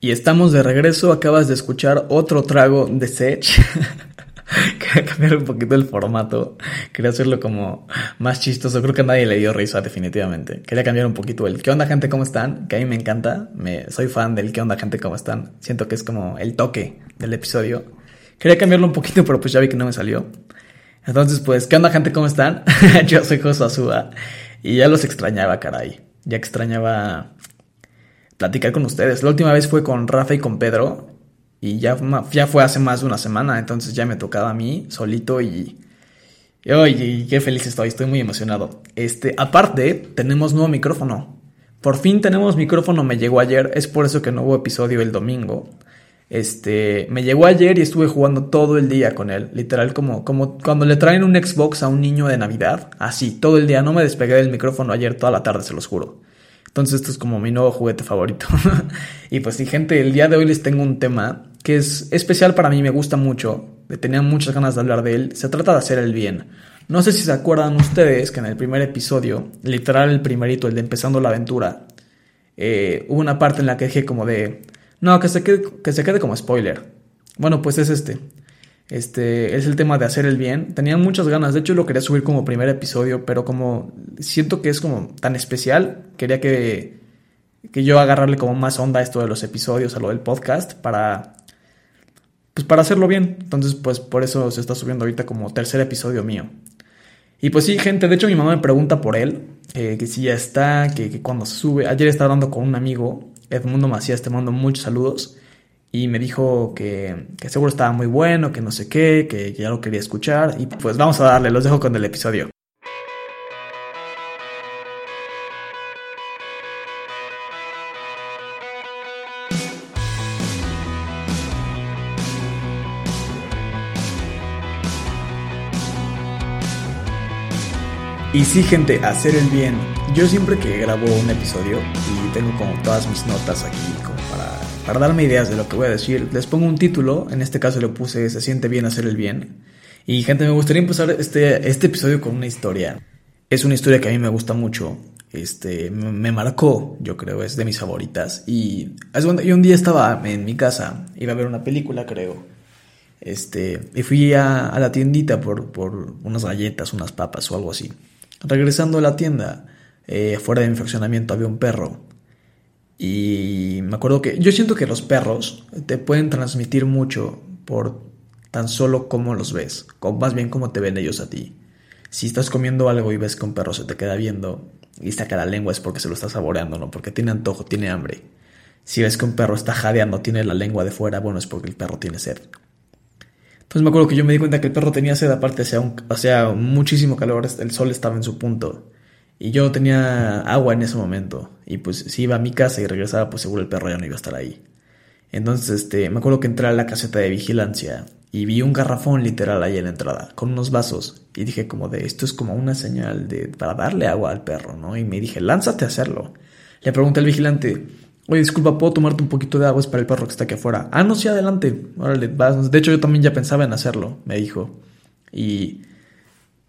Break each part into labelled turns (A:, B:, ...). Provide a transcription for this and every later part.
A: Y estamos de regreso, acabas de escuchar otro trago de Sech. Quería cambiar un poquito el formato. Quería hacerlo como más chistoso. Creo que nadie le dio risa, definitivamente. Quería cambiar un poquito el ¿Qué onda, gente? ¿Cómo están? Que a mí me encanta. Me, soy fan del ¿Qué onda, gente? ¿Cómo están? Siento que es como el toque del episodio. Quería cambiarlo un poquito, pero pues ya vi que no me salió. Entonces, pues, ¿qué onda, gente? ¿Cómo están? Yo soy Josué Azúa. Y ya los extrañaba, caray. Ya extrañaba platicar con ustedes. La última vez fue con Rafa y con Pedro y ya, fue hace más de una semana, entonces ya me tocaba a mí solito y... ¡Ay, qué feliz estoy! Estoy muy emocionado. Este, aparte, tenemos nuevo micrófono. Por fin tenemos micrófono, me llegó ayer, es por eso que no hubo episodio el domingo. Este, me llegó ayer y estuve jugando todo el día con él, literal como, como cuando le traen un Xbox a un niño de Navidad, así, todo el día, no me despegué del micrófono ayer toda la tarde, se los juro. Entonces esto es como mi nuevo juguete favorito. y pues sí, gente, el día de hoy les tengo un tema que es especial para mí, me gusta mucho, tenía muchas ganas de hablar de él. Se trata de hacer el bien. No sé si se acuerdan ustedes que en el primer episodio, literal el primerito, el de empezando la aventura, eh, hubo una parte en la que dije como de... No, que se quede, que se quede como spoiler. Bueno, pues es este. Este es el tema de hacer el bien. Tenía muchas ganas. De hecho, lo quería subir como primer episodio, pero como siento que es como tan especial, quería que, que yo agarrarle como más onda a esto de los episodios, a lo del podcast, para pues para hacerlo bien. Entonces, pues por eso se está subiendo ahorita como tercer episodio mío. Y pues sí, gente, de hecho mi mamá me pregunta por él, eh, que si ya está, que, que, cuando se sube. Ayer estaba hablando con un amigo, Edmundo Macías, te mando muchos saludos y me dijo que, que, seguro estaba muy bueno, que no sé qué, que, ya lo quería escuchar. Y pues vamos a darle, los dejo con el episodio. Y sí, gente, hacer el bien. Yo siempre que grabo un episodio y tengo como todas mis notas aquí como para darme ideas de lo que voy a decir, les pongo un título, en este caso le puse Se siente bien hacer el bien. Y gente, me gustaría empezar este, este episodio con una historia. Es una historia que a mí me gusta mucho, este, me marcó, yo creo, es de mis favoritas. Y yo un día estaba en mi casa, iba a ver una película, creo. Este, y fui a, a la tiendita por, por, unas galletas, unas papas o algo así. Regresando a la tienda, eh, fuera de mi fraccionamiento había un perro y me acuerdo que yo siento que los perros te pueden transmitir mucho por tan solo cómo los ves, más bien cómo te ven ellos a ti. Si estás comiendo algo y ves que un perro se te queda viendo y saca la lengua es porque se lo está saboreando, no porque tiene antojo, tiene hambre. Si ves que un perro está jadeando, tiene la lengua de fuera, bueno, es porque el perro tiene sed. Entonces me acuerdo que yo me di cuenta que el perro tenía sed, aparte hacía, un, hacía muchísimo calor, el sol estaba en su punto. Y yo tenía agua en ese momento. Y pues si iba a mi casa y regresaba, pues seguro el perro ya no iba a estar ahí. Entonces, este, me acuerdo que entré a la caseta de vigilancia y vi un garrafón literal ahí en la entrada, con unos vasos. Y dije como de, esto es como una señal de, para darle agua al perro, ¿no? Y me dije, lánzate a hacerlo. Le pregunté al vigilante, oye, disculpa, ¿puedo tomarte un poquito de agua? Es para el perro que está aquí afuera. Ah, no, sí, adelante. Órale, vas. De hecho, yo también ya pensaba en hacerlo, me dijo. Y,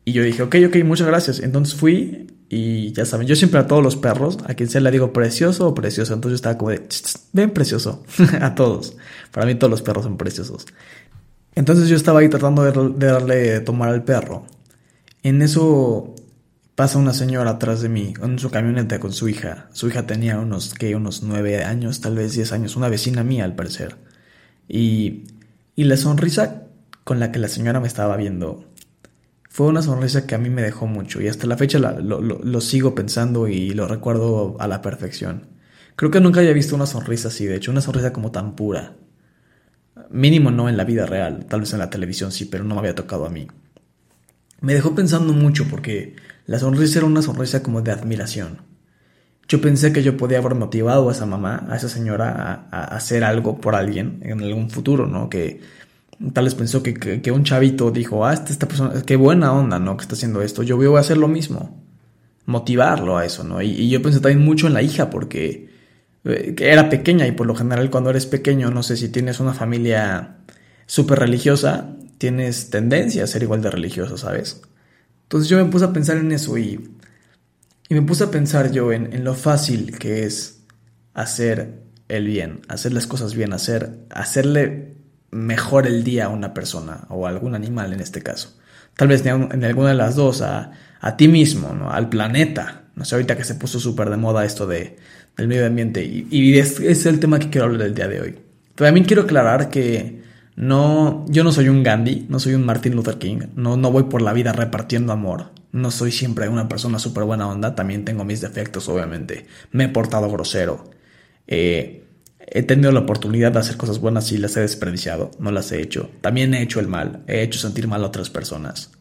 A: y yo dije, ok, ok, muchas gracias. Entonces fui y ya saben, yo siempre a todos los perros, a quien sea le digo precioso o precioso. Entonces yo estaba como de, ven precioso, a todos. Para mí todos los perros son preciosos. Entonces yo estaba ahí tratando de, darle tomar al perro. En eso pasa una señora atrás de mí, en su camioneta con su hija. Su hija tenía unos, que Unos nueve años, tal vez diez años, una vecina mía al parecer. Y, y la sonrisa con la que la señora me estaba viendo fue una sonrisa que a mí me dejó mucho y hasta la fecha lo, sigo pensando y lo recuerdo a la perfección. Creo que nunca había visto una sonrisa así, de hecho, una sonrisa como tan pura. Mínimo no en la vida real, tal vez en la televisión sí, pero no me había tocado a mí. Me dejó pensando mucho porque la sonrisa era una sonrisa como de admiración. Yo pensé que yo podía haber motivado a esa mamá, a esa señora, a, a hacer algo por alguien en algún futuro, ¿no? Que Tal vez pensó que, que, un chavito dijo, ah, esta, persona, qué buena onda, ¿no? Que está haciendo esto. Yo voy a hacer lo mismo. Motivarlo a eso, ¿no? Y, yo pensé también mucho en la hija porque eh, era pequeña y por lo general cuando eres pequeño, no sé si tienes una familia súper religiosa, tienes tendencia a ser igual de religioso, ¿sabes? Entonces yo me puse a pensar en eso y, y me puse a pensar yo en, en lo fácil que es hacer el bien, hacer las cosas bien, hacer, hacerle mejor el día a una persona o a algún animal en este caso. Tal vez en alguna de las dos, a, a ti mismo, ¿no? al planeta. No sé, ahorita que se puso súper de moda esto de, del medio ambiente. Y, es, el tema que quiero hablar el día de hoy. También quiero aclarar que no, yo no soy un Gandhi, no soy un Martin Luther King, no, no voy por la vida repartiendo amor. No soy siempre una persona súper buena onda, también tengo mis defectos, obviamente. Me he portado grosero. Eh, he tenido la oportunidad de hacer cosas buenas y las he desperdiciado, no las he hecho. También he hecho el mal, he hecho sentir mal a otras personas.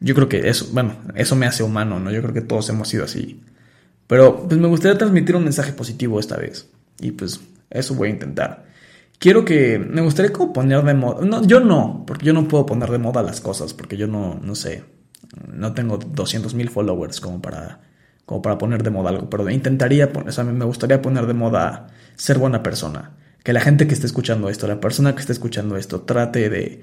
A: Yo creo que eso, bueno, eso me hace humano, ¿no? Yo creo que todos hemos sido así. Pero pues me gustaría transmitir un mensaje positivo esta vez. Y pues eso voy a intentar. Quiero que, me gustaría como poner de moda, no, yo no, porque yo no puedo poner de moda las cosas, porque yo no, no sé, no tengo 200 mil followers como para, como para poner de moda algo, pero intentaría, o sea, me gustaría poner de moda ser buena persona. Que la gente que esté escuchando esto, la persona que esté escuchando esto, trate de,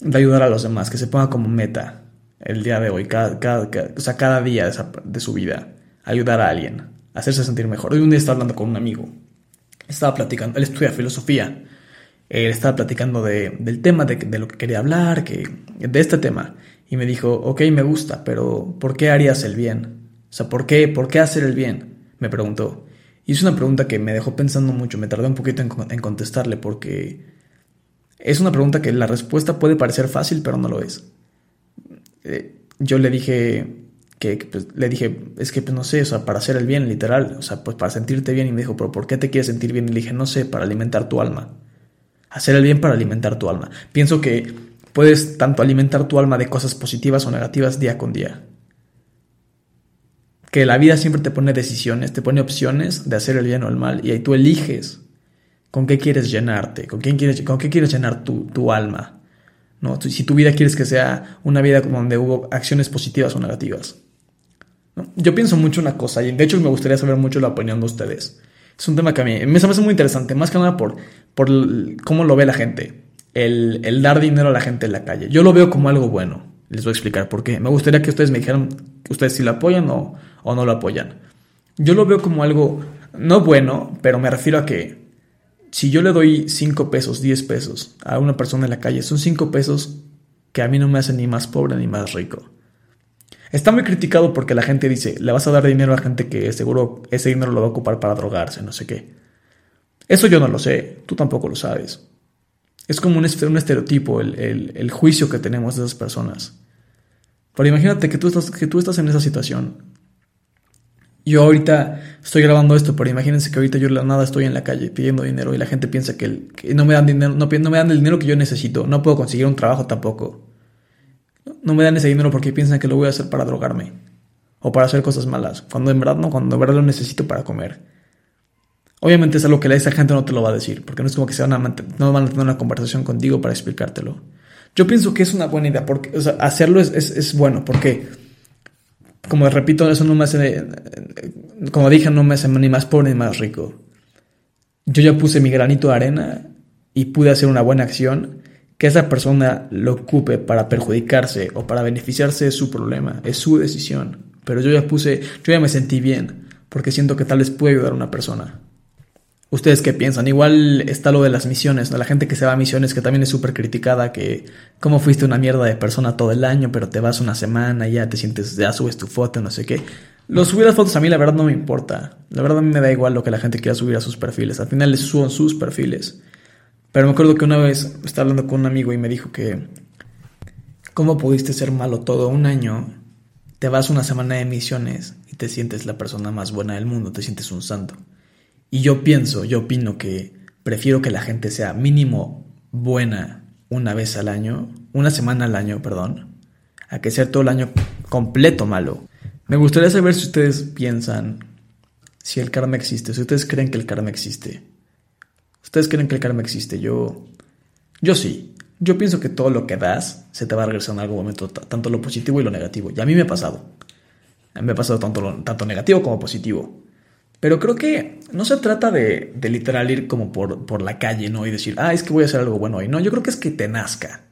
A: de ayudar a los demás, que se ponga como meta el día de hoy, cada, cada, o sea, cada día de, su vida, ayudar a alguien, hacerse sentir mejor. Hoy un día estaba hablando con un amigo, estaba platicando, él estudia filosofía, él estaba platicando de, del tema, de, de, lo que quería hablar, que, de este tema, y me dijo, ok, me gusta, pero ¿por qué harías el bien? O sea, ¿por qué, por qué hacer el bien? Me preguntó. Y es una pregunta que me dejó pensando mucho, me tardé un poquito en, contestarle porque es una pregunta que la respuesta puede parecer fácil, pero no lo es. Eh, yo le dije que, pues, le dije, es que pues, no sé, o sea, para hacer el bien, literal, o sea, pues para sentirte bien. Y me dijo, pero ¿por qué te quieres sentir bien? Y le dije, no sé, para alimentar tu alma. Hacer el bien para alimentar tu alma. Pienso que puedes tanto alimentar tu alma de cosas positivas o negativas día con día. Que la vida siempre te pone decisiones, te pone opciones de hacer el bien o el mal, y ahí tú eliges con qué quieres llenarte, con, quién quieres, con qué quieres llenar tu, tu alma. ¿no? Si tu vida quieres que sea una vida donde hubo acciones positivas o negativas. Yo pienso mucho una cosa y de hecho me gustaría saber mucho la opinión de ustedes. Es un tema que a mí me parece muy interesante, más que nada por, por cómo lo ve la gente. El, el, dar dinero a la gente en la calle. Yo lo veo como algo bueno. Les voy a explicar por qué. Me gustaría que ustedes me dijeran ustedes si lo apoyan o, o no lo apoyan. Yo lo veo como algo no bueno, pero me refiero a que si yo le doy 5 pesos, 10 pesos a una persona en la calle, son 5 pesos que a mí no me hacen ni más pobre ni más rico. Está muy criticado porque la gente dice, le vas a dar dinero a gente que seguro ese dinero lo va a ocupar para drogarse, no sé qué. Eso yo no lo sé, tú tampoco lo sabes. Es como un, estereotipo el, el, juicio que tenemos de esas personas. Pero imagínate que tú, estás, que tú estás en esa situación yo ahorita estoy grabando esto, pero imagínense que ahorita yo la nada estoy en la calle pidiendo dinero y la gente piensa que, no me dan dinero, no, me dan el dinero que yo necesito, no puedo conseguir un trabajo tampoco. No me dan ese dinero porque piensan que lo voy a hacer para drogarme o para hacer cosas malas, cuando en verdad no, cuando en verdad lo necesito para comer. Obviamente es algo que esa gente no te lo va a decir, porque no es como que se van a no van a tener una conversación contigo para explicártelo. Yo pienso que es una buena idea, porque hacerlo es, es, es bueno, porque como repito, eso no me hace, como dije, no me hace ni más pobre ni más rico. Yo ya puse mi granito de arena y pude hacer una buena acción. Que esa persona lo ocupe para perjudicarse o para beneficiarse de su problema, es su decisión. Pero yo ya puse, yo ya me sentí bien, porque siento que tal vez puede ayudar a una persona. ¿Ustedes qué piensan? Igual está lo de las misiones, ¿no? La gente que se va a misiones que también es súper criticada, que cómo fuiste una mierda de persona todo el año, pero te vas una semana y ya te sientes, ya subes tu foto, no sé qué. Lo subir las fotos a mí la verdad no me importa. La verdad a mí me da igual lo que la gente quiera subir a sus perfiles. Al final les subo sus perfiles. Pero me acuerdo que una vez estaba hablando con un amigo y me dijo que ¿cómo pudiste ser malo todo un año? Te vas una semana de misiones y te sientes la persona más buena del mundo, te sientes un santo. Y yo pienso, yo opino que prefiero que la gente sea mínimo buena una vez al año, una semana al año, perdón, a que sea todo el año completo malo. Me gustaría saber si ustedes piensan si el karma existe, si ustedes creen que el karma existe. ¿Ustedes creen que el karma existe? Yo yo sí. Yo pienso que todo lo que das se te va a regresar en algún momento, tanto lo positivo y lo negativo. Y a mí me ha pasado. A mí me ha pasado tanto, tanto negativo como positivo. Pero creo que no se trata de, de literal ir como por, por, la calle, ¿no? Y decir, ah, es que voy a hacer algo bueno hoy. No, yo creo que es que te nazca,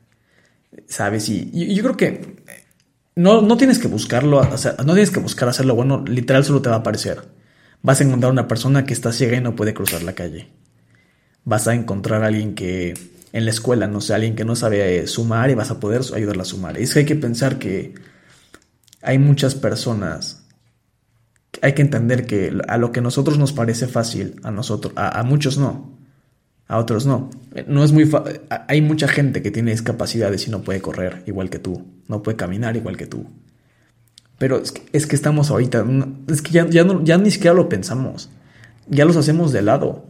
A: ¿sabes? Y yo, creo que no, no tienes que buscarlo, o sea, no tienes que buscar hacerlo bueno, literal solo te va a aparecer. Vas a encontrar una persona que está ciega y no puede cruzar la calle. vas a encontrar a alguien que en la escuela, no sé, alguien que no sabe sumar y vas a poder ayudarla a sumar. Es que hay que pensar que hay muchas personas, hay que entender que a lo que a nosotros nos parece fácil, a nosotros, a, muchos no, a otros no. No es muy hay mucha gente que tiene discapacidades y no puede correr igual que tú, no puede caminar igual que tú. Pero es que, estamos ahorita, es que ya, ya, ya ni siquiera lo pensamos, ya los hacemos de lado.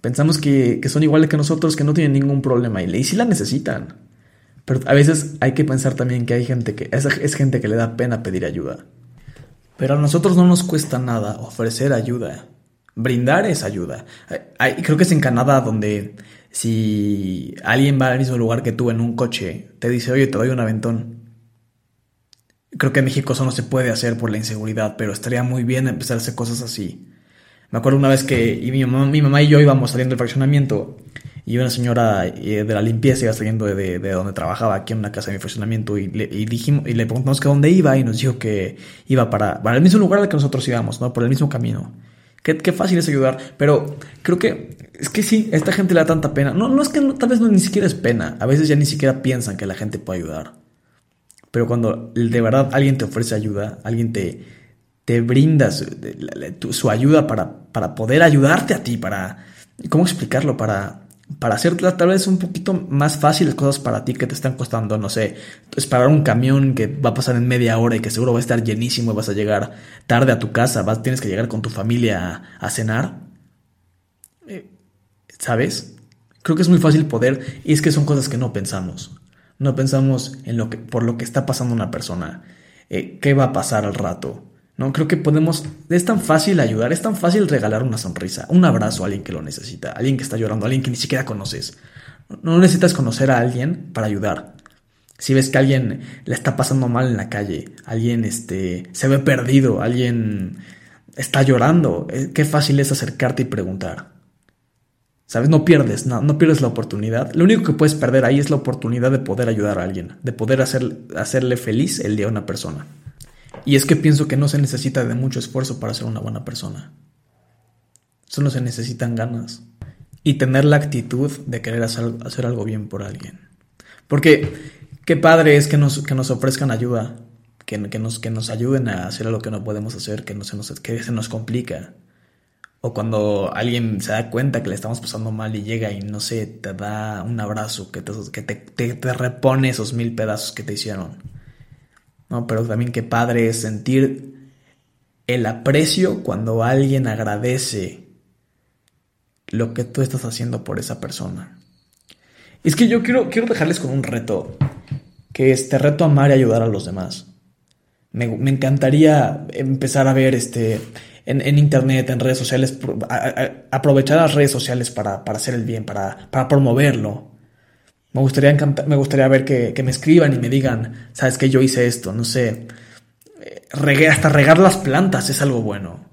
A: Pensamos que, son iguales que nosotros, que no tienen ningún problema y, y sí la necesitan. Pero a veces hay que pensar también que hay gente que es, es gente que le da pena pedir ayuda. Pero a nosotros no nos cuesta nada ofrecer ayuda. Brindar esa ayuda. Creo que es en Canadá donde si alguien va al mismo lugar que tú en un coche, te dice, oye, te doy un aventón. Creo que en México eso no se puede hacer por la inseguridad, pero estaría muy bien empezar a hacer cosas así. Me acuerdo una vez que y mi, mamá, y yo íbamos saliendo del fraccionamiento y una señora eh, de la limpieza iba saliendo de, donde trabajaba, aquí en una casa de mi fraccionamiento, y le, dijimos, y le preguntamos que dónde iba y nos dijo que iba para, para el mismo lugar al que nosotros íbamos, ¿no? Por el mismo camino. Qué, qué, fácil es ayudar, pero creo que es que sí, esta gente le da tanta pena. No, no es que tal vez no, ni siquiera es pena, a veces ya ni siquiera piensan que la gente puede ayudar. Pero cuando de verdad alguien te ofrece ayuda, alguien te, te brinda su, ayuda para, para, poder ayudarte a ti, para, ¿cómo explicarlo? Para, para hacer tal vez un poquito más fáciles cosas para ti que te están costando, no sé, esperar un camión que va a pasar en media hora y que seguro va a estar llenísimo y vas a llegar tarde a tu casa, vas, tienes que llegar con tu familia a, cenar. Eh, ¿Sabes? Creo que es muy fácil poder, y es que son cosas que no pensamos. No pensamos en lo que, por lo que está pasando una persona, eh, qué va a pasar al rato, ¿no? Creo que podemos, es tan fácil ayudar, es tan fácil regalar una sonrisa, un abrazo a alguien que lo necesita, a alguien que está llorando, a alguien que ni siquiera conoces. No necesitas conocer a alguien para ayudar. Si ves que alguien le está pasando mal en la calle, alguien este, se ve perdido, alguien está llorando, eh, qué fácil es acercarte y preguntar. ¿Sabes? No pierdes, no, no pierdes la oportunidad. Lo único que puedes perder ahí es la oportunidad de poder ayudar a alguien, de poder hacer, hacerle feliz el día a una persona. Y es que pienso que no se necesita de mucho esfuerzo para ser una buena persona. Solo se necesitan ganas y tener la actitud de querer hacer, algo bien por alguien. Porque qué padre es que nos, que nos ofrezcan ayuda, que, nos, que nos ayuden a hacer lo que no podemos hacer, que, no se nos, que se nos complica. O cuando alguien se da cuenta que le estamos pasando mal y llega y no sé, te da un abrazo, que que te, te repone esos mil pedazos que te hicieron. ¿No? Pero también qué padre es sentir el aprecio cuando alguien agradece lo que tú estás haciendo por esa persona. Es que yo quiero, quiero dejarles con un reto, que es este reto amar y ayudar a los demás. Me, encantaría empezar a ver este, en, internet, en redes sociales, aprovechar las redes sociales para, hacer el bien, para, para promoverlo, me gustaría, me gustaría ver que, me escriban y me digan, sabes que yo hice esto, no sé, regué, hasta regar las plantas es algo bueno,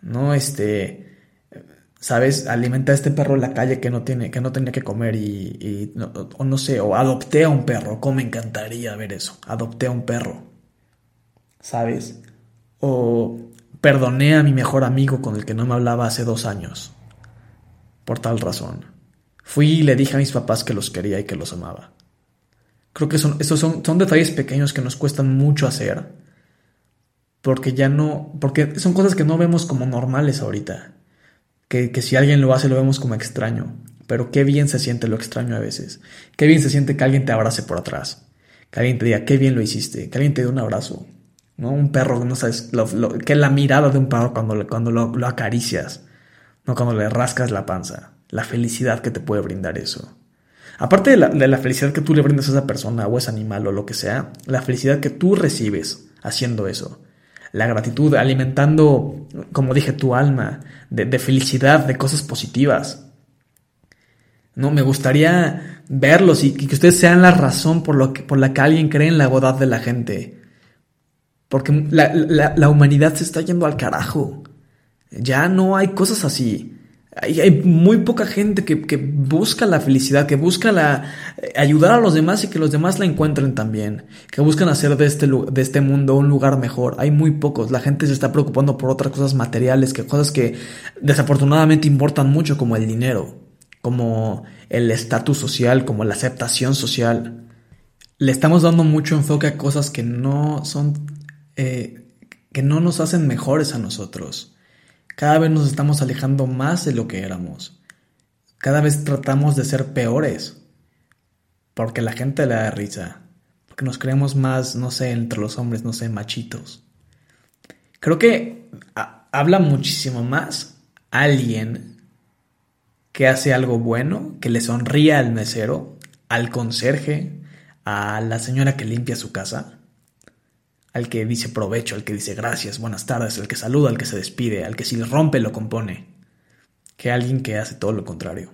A: ¿no? Este, sabes, alimentar a este perro en la calle que no tiene, que no tenía que comer y, o no sé, o adopté a un perro, cómo me encantaría ver eso, adopté a un perro, ¿sabes? O perdoné a mi mejor amigo con el que no me hablaba hace dos años, por tal razón. Fui y le dije a mis papás que los quería y que los amaba. Creo que son, son, detalles pequeños que nos cuestan mucho hacer. Porque ya no. Porque son cosas que no vemos como normales ahorita. Que, si alguien lo hace lo vemos como extraño. Pero qué bien se siente lo extraño a veces. Qué bien se siente que alguien te abrace por atrás. Que alguien te diga, qué bien lo hiciste. Que alguien te dé un abrazo. ¿no? Un perro, no sabes, que la mirada de un perro cuando, cuando lo, lo, acaricias, no cuando le rascas la panza la felicidad que te puede brindar eso. Aparte de la, felicidad que tú le brindas a esa persona o ese animal o lo que sea, la felicidad que tú recibes haciendo eso. La gratitud, alimentando, como dije, tu alma de, felicidad, de cosas positivas. No, me gustaría verlos y, que ustedes sean la razón por, lo que, por la que alguien cree en la bondad de la gente. Porque la humanidad se está yendo al carajo. Ya no hay cosas así. Hay, muy poca gente que, busca la felicidad, que busca la, ayudar a los demás y que los demás la encuentren también, que buscan hacer de este, de este mundo un lugar mejor. Hay muy pocos. La gente se está preocupando por otras cosas materiales, que cosas que desafortunadamente importan mucho, como el dinero. como el estatus social, como la aceptación social. Le estamos dando mucho enfoque a cosas que no son, eh, que no nos hacen mejores a nosotros. Cada vez nos estamos alejando más de lo que éramos. Cada vez tratamos de ser peores. Porque la gente le da risa. Porque nos creemos más, no sé, entre los hombres, no sé, machitos. Creo que habla muchísimo más alguien que hace algo bueno, que le sonríe al mesero, al conserje, a la señora que limpia su casa, al que dice provecho, al que dice gracias, buenas tardes, al que saluda, al que se despide, al que si rompe lo compone, que alguien que hace todo lo contrario.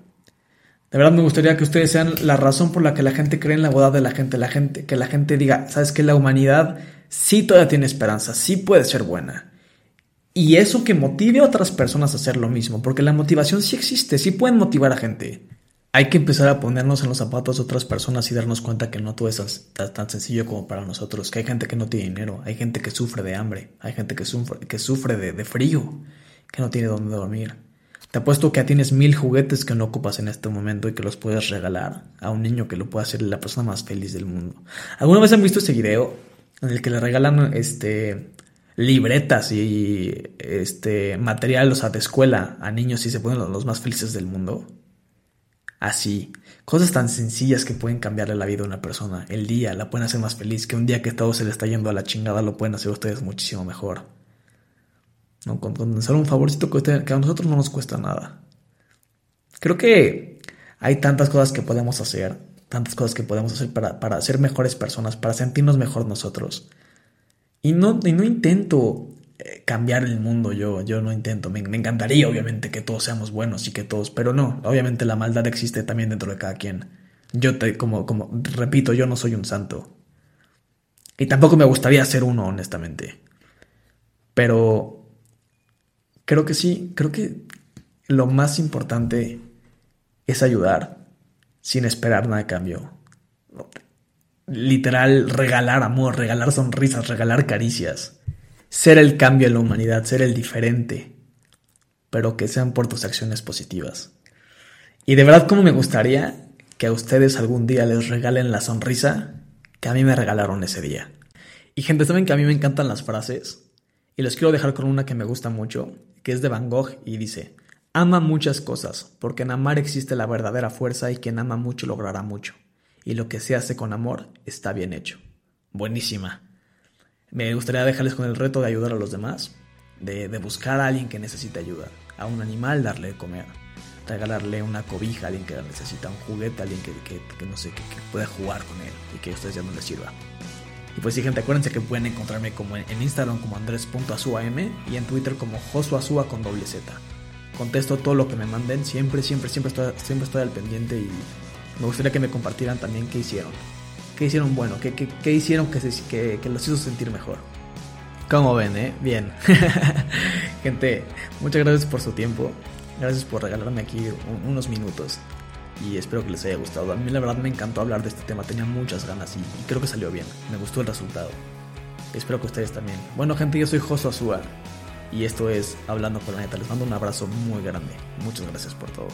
A: De verdad me gustaría que ustedes sean la razón por la que la gente cree en la bondad de la gente, la gente, que la gente diga, sabes que la humanidad sí todavía tiene esperanza, sí puede ser buena. Y eso que motive a otras personas a hacer lo mismo, porque la motivación sí existe, sí pueden motivar a gente. Hay que empezar a ponernos en los zapatos de otras personas y darnos cuenta que no todo es tan, sencillo como para nosotros, que hay gente que no tiene dinero, hay gente que sufre de hambre, hay gente que sufre, que sufre de, frío, que no tiene dónde dormir. Te apuesto que tienes mil juguetes que no ocupas en este momento y que los puedes regalar a un niño que lo pueda hacer la persona más feliz del mundo. ¿Alguna vez han visto ese video en el que le regalan este libretas y este material, o sea, de escuela a niños y se ponen los más felices del mundo. Así, cosas tan sencillas que pueden cambiarle la vida a una persona. El día la pueden hacer más feliz, que un día que todo se le está yendo a la chingada lo pueden hacer ustedes muchísimo mejor. ¿No? Con, un favorcito que, que a nosotros no nos cuesta nada. Creo que hay tantas cosas que podemos hacer, tantas cosas que podemos hacer para, para ser mejores personas, para sentirnos mejor nosotros. Y no, no intento cambiar el mundo, yo, yo no intento. Me, encantaría, obviamente, que todos seamos buenos y que todos, pero no, obviamente la maldad existe también dentro de cada quien. Yo te, como, como, repito, yo no soy un santo. Y tampoco me gustaría ser uno, honestamente. Pero creo que sí, creo que lo más importante es ayudar sin esperar nada de cambio literal regalar amor, regalar sonrisas, regalar caricias. Ser el cambio en la humanidad, ser el diferente, pero que sean por tus acciones positivas. Y de verdad como me gustaría que a ustedes algún día les regalen la sonrisa que a mí me regalaron ese día. Y gente, saben que a mí me encantan las frases y les quiero dejar con una que me gusta mucho, que es de Van Gogh y dice, ama muchas cosas, porque en amar existe la verdadera fuerza y quien ama mucho logrará mucho y lo que se hace con amor está bien hecho. Buenísima. Me gustaría dejarles con el reto de ayudar a los demás, de, buscar a alguien que necesite ayuda, a un animal darle de comer, regalarle una cobija a alguien que necesita, un juguete a alguien que, no sé, que, pueda jugar con él y que a ustedes ya no les sirva. Y pues sí, gente, acuérdense que pueden encontrarme como en, Instagram como andres.azuam y en Twitter como josuazua con doble Z. Contesto todo lo que me manden, siempre, siempre, siempre estoy, siempre estoy al pendiente y me gustaría que me compartieran también qué hicieron. ¿Qué hicieron bueno? ¿Qué, qué, hicieron que, se, que, que los hizo sentir mejor? Como ven, ¿eh? Bien. Gente, muchas gracias por su tiempo. Gracias por regalarme aquí unos minutos. Y espero que les haya gustado. A mí la verdad me encantó hablar de este tema. Tenía muchas ganas y, creo que salió bien. Me gustó el resultado. Espero que ustedes también. Bueno, gente, yo soy Josué Azúa. Y esto es Hablando con la neta. Les mando un abrazo muy grande. Muchas gracias por todo.